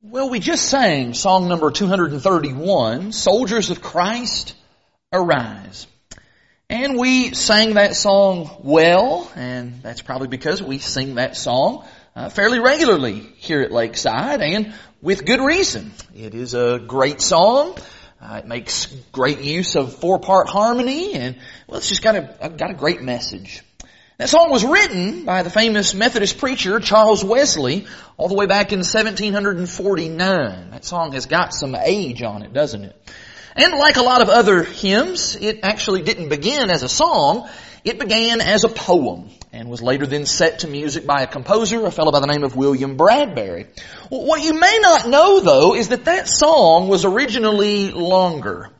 Well, we just sang song number 231, Soldiers of Christ, Arise. And we sang that song well, and that's probably because we sing that song uh, fairly regularly here at Lakeside, and with good reason. It is a great song. Uh, it makes great use of four-part harmony, and well, it's just got a got a great message. That song was written by the famous Methodist preacher Charles Wesley all the way back in 1749. That song has got some age on it, doesn't it? And like a lot of other hymns, it actually didn't begin as a song. It began as a poem and was later then set to music by a composer, a fellow by the name of William Bradbury. What you may not know though is that that song was originally longer.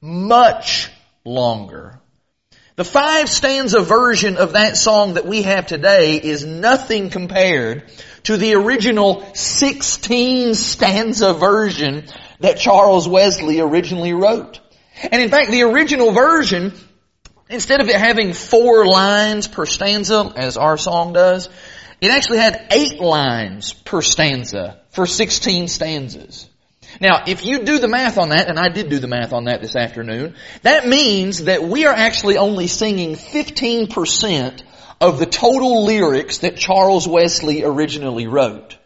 Much longer the five stanza version of that song that we have today is nothing compared to the original 16 stanza version that Charles Wesley originally wrote. And in fact, the original version, instead of it having four lines per stanza, as our song does, it actually had eight lines per stanza for 16 stanzas. Now, if you do the math on that, and I did do the math on that this afternoon, that means that we are actually only singing 15% of the total lyrics that Charles Wesley originally wrote.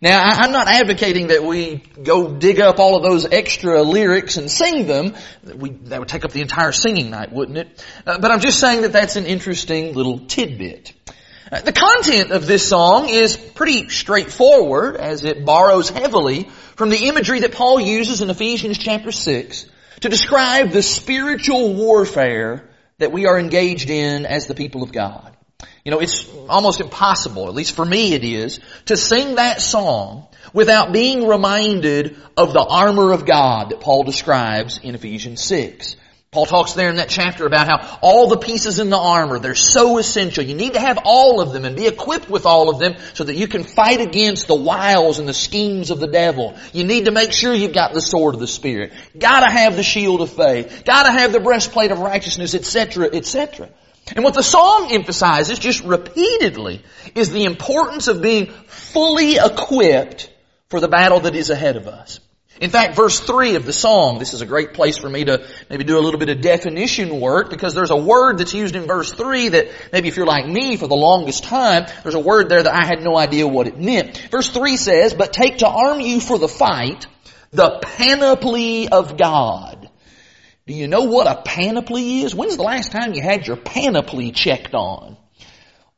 Now, I'm not advocating that we go dig up all of those extra lyrics and sing them. We, that would take up the entire singing night, wouldn't it? Uh, but I'm just saying that that's an interesting little tidbit. The content of this song is pretty straightforward as it borrows heavily from the imagery that Paul uses in Ephesians chapter 6 to describe the spiritual warfare that we are engaged in as the people of God. You know, it's almost impossible, at least for me it is, to sing that song without being reminded of the armor of God that Paul describes in Ephesians 6. Paul talks there in that chapter about how all the pieces in the armor, they're so essential. You need to have all of them and be equipped with all of them so that you can fight against the wiles and the schemes of the devil. You need to make sure you've got the sword of the Spirit. Gotta have the shield of faith. Gotta have the breastplate of righteousness, etc., etc. And what the song emphasizes just repeatedly is the importance of being fully equipped for the battle that is ahead of us. In fact, verse 3 of the song, this is a great place for me to maybe do a little bit of definition work because there's a word that's used in verse 3 that maybe if you're like me for the longest time, there's a word there that I had no idea what it meant. Verse 3 says, but take to arm you for the fight the panoply of God. Do you know what a panoply is? When's the last time you had your panoply checked on?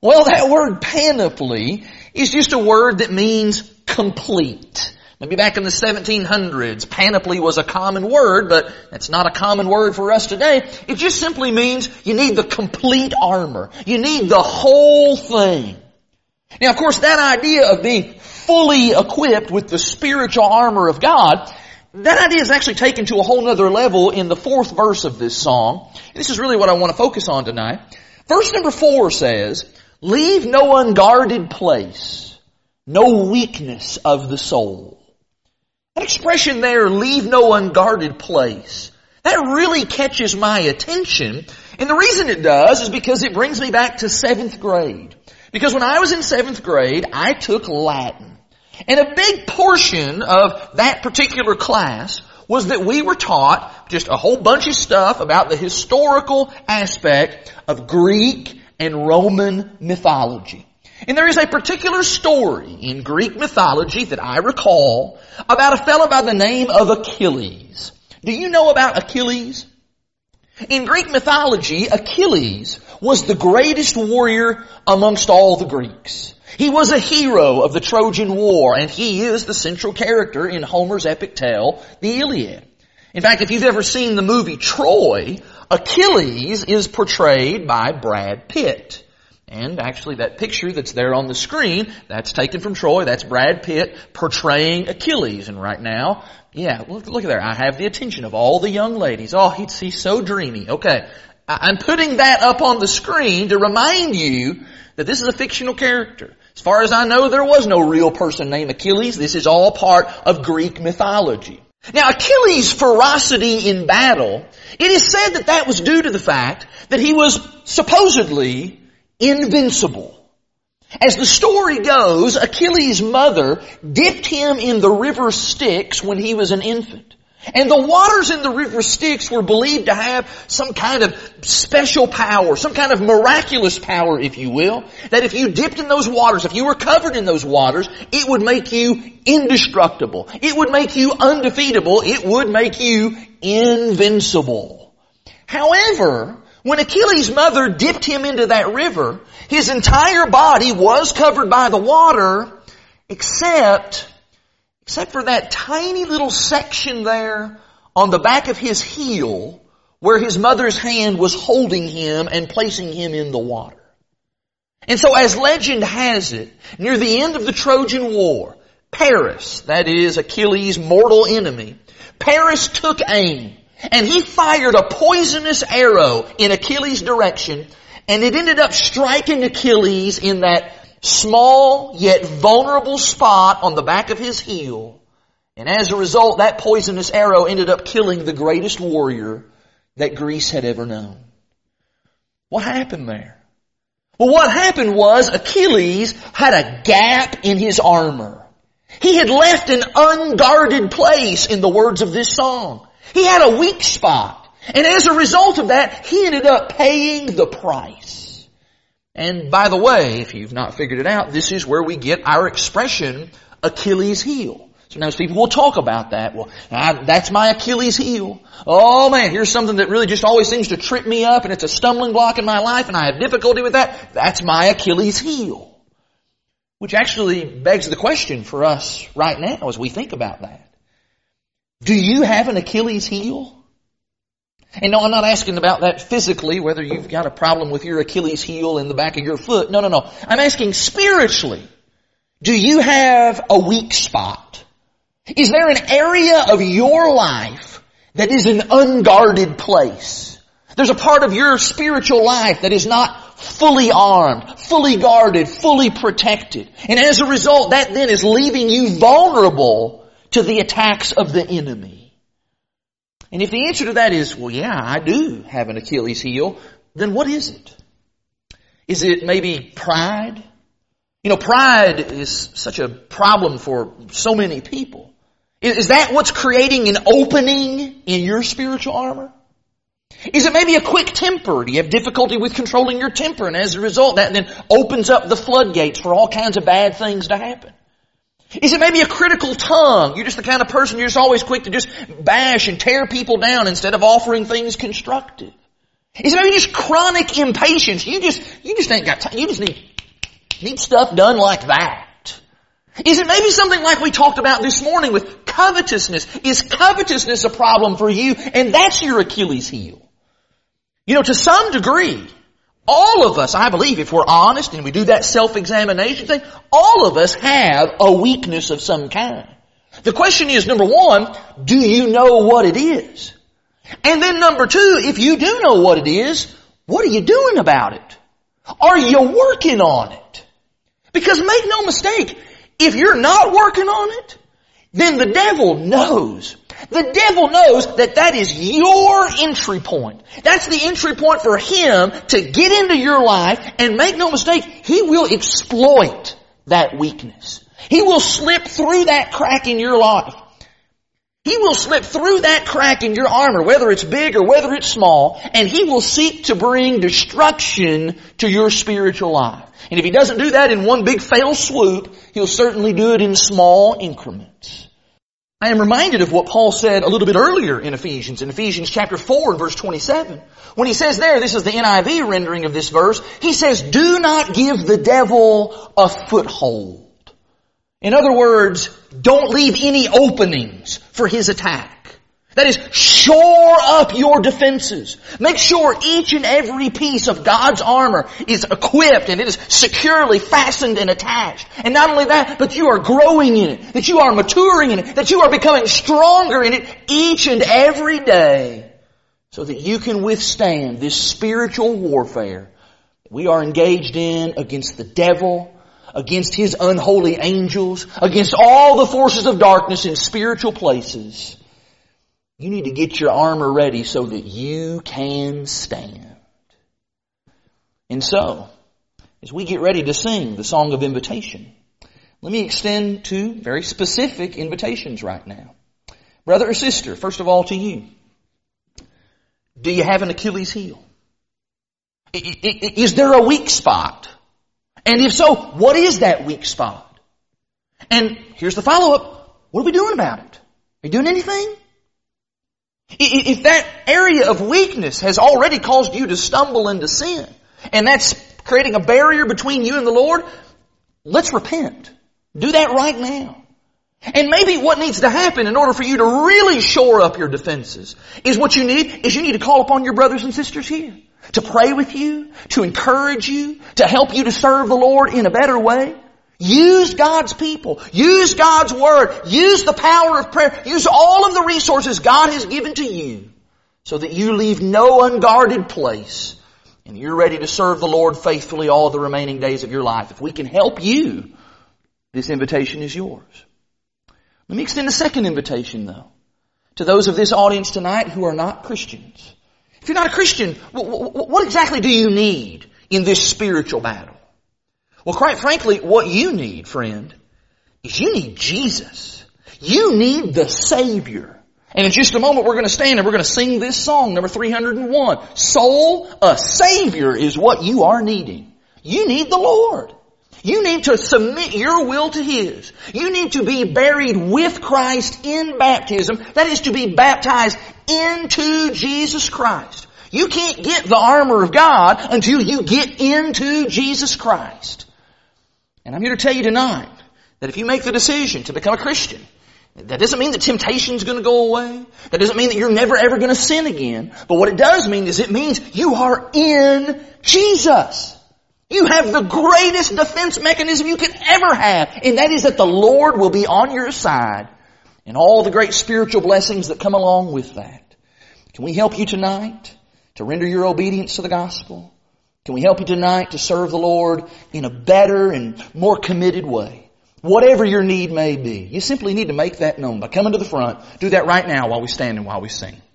Well, that word panoply is just a word that means complete. Maybe back in the 1700s, panoply was a common word, but that's not a common word for us today. It just simply means you need the complete armor. You need the whole thing. Now, of course, that idea of being fully equipped with the spiritual armor of God, that idea is actually taken to a whole nother level in the fourth verse of this song. This is really what I want to focus on tonight. Verse number four says, leave no unguarded place, no weakness of the soul. That expression there, leave no unguarded place, that really catches my attention. And the reason it does is because it brings me back to seventh grade. Because when I was in seventh grade, I took Latin. And a big portion of that particular class was that we were taught just a whole bunch of stuff about the historical aspect of Greek and Roman mythology. And there is a particular story in Greek mythology that I recall about a fellow by the name of Achilles. Do you know about Achilles? In Greek mythology, Achilles was the greatest warrior amongst all the Greeks. He was a hero of the Trojan War, and he is the central character in Homer's epic tale, the Iliad. In fact, if you've ever seen the movie Troy, Achilles is portrayed by Brad Pitt. And actually that picture that's there on the screen, that's taken from Troy. That's Brad Pitt portraying Achilles. And right now, yeah, look, look at there. I have the attention of all the young ladies. Oh, he's, he's so dreamy. Okay. I'm putting that up on the screen to remind you that this is a fictional character. As far as I know, there was no real person named Achilles. This is all part of Greek mythology. Now Achilles' ferocity in battle, it is said that that was due to the fact that he was supposedly invincible. As the story goes, Achilles' mother dipped him in the river Styx when he was an infant. And the waters in the river Styx were believed to have some kind of special power, some kind of miraculous power, if you will, that if you dipped in those waters, if you were covered in those waters, it would make you indestructible. It would make you undefeatable. It would make you invincible. However, when Achilles' mother dipped him into that river, his entire body was covered by the water, except Except for that tiny little section there on the back of his heel where his mother's hand was holding him and placing him in the water. And so as legend has it, near the end of the Trojan War, Paris, that is Achilles' mortal enemy, Paris took aim and he fired a poisonous arrow in Achilles' direction and it ended up striking Achilles in that small yet vulnerable spot on the back of his heel. And as a result, that poisonous arrow ended up killing the greatest warrior that Greece had ever known. What happened there? Well, what happened was Achilles had a gap in his armor. He had left an unguarded place in the words of this song. He had a weak spot. And as a result of that, he ended up paying the price. And by the way, if you've not figured it out, this is where we get our expression Achilles heel. Sometimes people will talk about that. Well, I, that's my Achilles heel. Oh man, here's something that really just always seems to trip me up and it's a stumbling block in my life and I have difficulty with that. That's my Achilles heel. Which actually begs the question for us right now as we think about that. Do you have an Achilles heel? And no, I'm not asking about that physically, whether you've got a problem with your Achilles heel in the back of your foot. No, no, no. I'm asking spiritually. Do you have a weak spot? Is there an area of your life that is an unguarded place? There's a part of your spiritual life that is not fully armed, fully guarded, fully protected. And as a result, that then is leaving you vulnerable to the attacks of the enemy. And if the answer to that is, well, yeah, I do have an Achilles heel, then what is it? Is it maybe pride? You know, pride is such a problem for so many people. Is that what's creating an opening in your spiritual armor? Is it maybe a quick temper? Do you have difficulty with controlling your temper? And as a result, that then opens up the floodgates for all kinds of bad things to happen. Is it maybe a critical tongue? You're just the kind of person you're just always quick to just bash and tear people down instead of offering things constructive. Is it maybe just chronic impatience? You just, you just ain't got time. You just need, need stuff done like that. Is it maybe something like we talked about this morning with covetousness? Is covetousness a problem for you? And that's your Achilles heel. You know, to some degree, all of us, I believe, if we're honest and we do that self-examination thing, all of us have a weakness of some kind. The question is, number one, do you know what it is? And then number two, if you do know what it is, what are you doing about it? Are you working on it? Because make no mistake, if you're not working on it, then the devil knows the devil knows that that is your entry point. That's the entry point for him to get into your life and make no mistake, he will exploit that weakness. He will slip through that crack in your life. He will slip through that crack in your armor, whether it's big or whether it's small, and he will seek to bring destruction to your spiritual life. And if he doesn't do that in one big fail swoop, he'll certainly do it in small increments. I am reminded of what Paul said a little bit earlier in Ephesians, in Ephesians chapter 4 and verse 27. When he says there, this is the NIV rendering of this verse, he says, do not give the devil a foothold. In other words, don't leave any openings for his attack. That is, shore up your defenses. Make sure each and every piece of God's armor is equipped and it is securely fastened and attached. And not only that, but you are growing in it, that you are maturing in it, that you are becoming stronger in it each and every day so that you can withstand this spiritual warfare we are engaged in against the devil, against his unholy angels, against all the forces of darkness in spiritual places. You need to get your armor ready so that you can stand. And so, as we get ready to sing the song of invitation, let me extend two very specific invitations right now. Brother or sister, first of all to you. Do you have an Achilles heel? Is there a weak spot? And if so, what is that weak spot? And here's the follow-up. What are we doing about it? Are you doing anything? If that area of weakness has already caused you to stumble into sin, and that's creating a barrier between you and the Lord, let's repent. Do that right now. And maybe what needs to happen in order for you to really shore up your defenses is what you need is you need to call upon your brothers and sisters here to pray with you, to encourage you, to help you to serve the Lord in a better way. Use God's people. Use God's Word. Use the power of prayer. Use all of the resources God has given to you so that you leave no unguarded place and you're ready to serve the Lord faithfully all the remaining days of your life. If we can help you, this invitation is yours. Let me extend a second invitation though to those of this audience tonight who are not Christians. If you're not a Christian, what exactly do you need in this spiritual battle? Well, quite frankly, what you need, friend, is you need Jesus. You need the Savior. And in just a moment we're going to stand and we're going to sing this song, number 301. Soul, a Savior is what you are needing. You need the Lord. You need to submit your will to His. You need to be buried with Christ in baptism. That is to be baptized into Jesus Christ. You can't get the armor of God until you get into Jesus Christ. And I'm here to tell you tonight that if you make the decision to become a Christian, that doesn't mean that temptation is going to go away. That doesn't mean that you're never ever going to sin again. But what it does mean is it means you are in Jesus. You have the greatest defense mechanism you could ever have. And that is that the Lord will be on your side and all the great spiritual blessings that come along with that. Can we help you tonight to render your obedience to the gospel? Can we help you tonight to serve the Lord in a better and more committed way? Whatever your need may be, you simply need to make that known by coming to the front. Do that right now while we stand and while we sing.